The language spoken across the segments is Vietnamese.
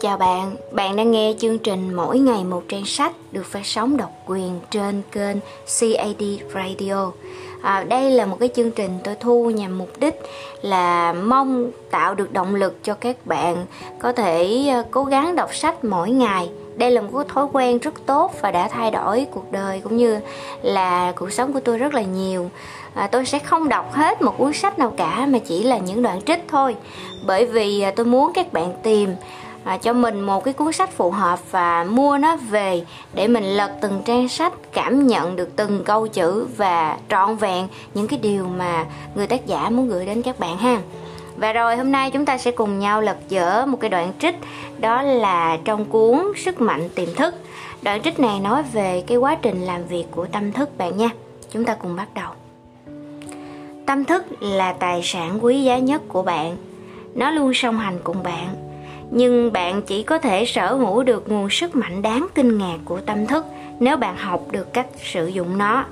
Chào bạn, bạn đang nghe chương trình Mỗi ngày một trang sách được phát sóng độc quyền trên kênh CAD Radio. À, đây là một cái chương trình tôi thu nhằm mục đích là mong tạo được động lực cho các bạn có thể ờ, cố gắng đọc sách mỗi ngày. Đây là một cái thói quen rất tốt và đã thay đổi cuộc đời cũng như là cuộc sống của tôi rất là nhiều. À, tôi sẽ không đọc hết một cuốn sách nào cả mà chỉ là những đoạn trích thôi. Bởi vì ờ, tôi muốn các bạn tìm à, cho mình một cái cuốn sách phù hợp và mua nó về để mình lật từng trang sách cảm nhận được từng câu chữ và trọn vẹn những cái điều mà người tác giả muốn gửi đến các bạn ha. Và rồi hôm nay chúng ta sẽ cùng nhau lật dở một cái đoạn trích đó là trong cuốn sức mạnh tiềm thức. Đoạn trích này nói về cái quá trình làm việc của tâm thức bạn nha. Chúng ta cùng bắt đầu. Tâm thức là tài sản quý giá nhất của bạn. Nó luôn song hành cùng bạn nhưng bạn chỉ có thể sở hữu được nguồn sức mạnh đáng kinh ngạc của tâm thức nếu bạn học được cách sử dụng nó.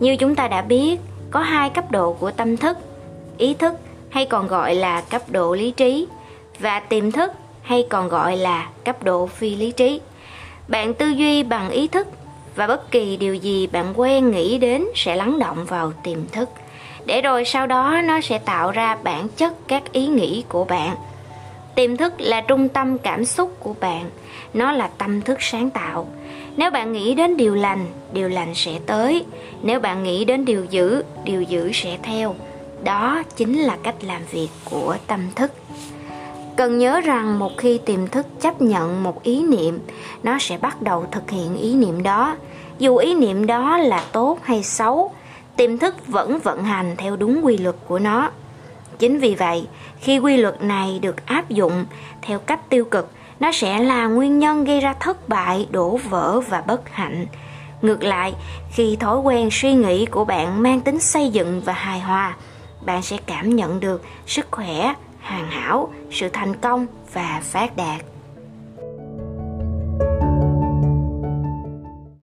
Như chúng ta đã biết, có hai cấp độ của tâm thức, ý thức hay còn gọi là cấp độ lý trí và tiềm thức hay còn gọi là cấp độ phi lý trí. Bạn tư duy bằng ý thức và bất kỳ điều gì bạn quen nghĩ đến sẽ lắng động vào tiềm thức. Để rồi sau đó nó sẽ tạo ra bản chất các ý nghĩ của bạn tiềm thức là trung tâm cảm xúc của bạn. Nó là tâm thức sáng tạo. Nếu bạn nghĩ đến điều lành điều lành sẽ tới. Nếu bạn nghĩ đến điều dữ điều dữ sẽ theo. Đó chính là cách làm việc của tâm thức. Cần nhớ rằng một khi tiềm thức chấp nhận một ý niệm, nó sẽ bắt đầu thực hiện ý niệm đó. Dù ý niệm đó là tốt hay xấu, tiềm thức vẫn vận hành theo đúng quy luật của nó chính vì vậy, khi quy luật này được áp dụng, theo cách tiêu cực, nó sẽ là nguyên nhân gây ra thất bại, đổ vỡ và bất hạnh. Ngược lại, khi thói quen suy nghĩ của bạn mang tính xây dựng và hài hòa, bạn sẽ cảm nhận được sức khỏe, hoàn hảo, sự thành công và phát đạt.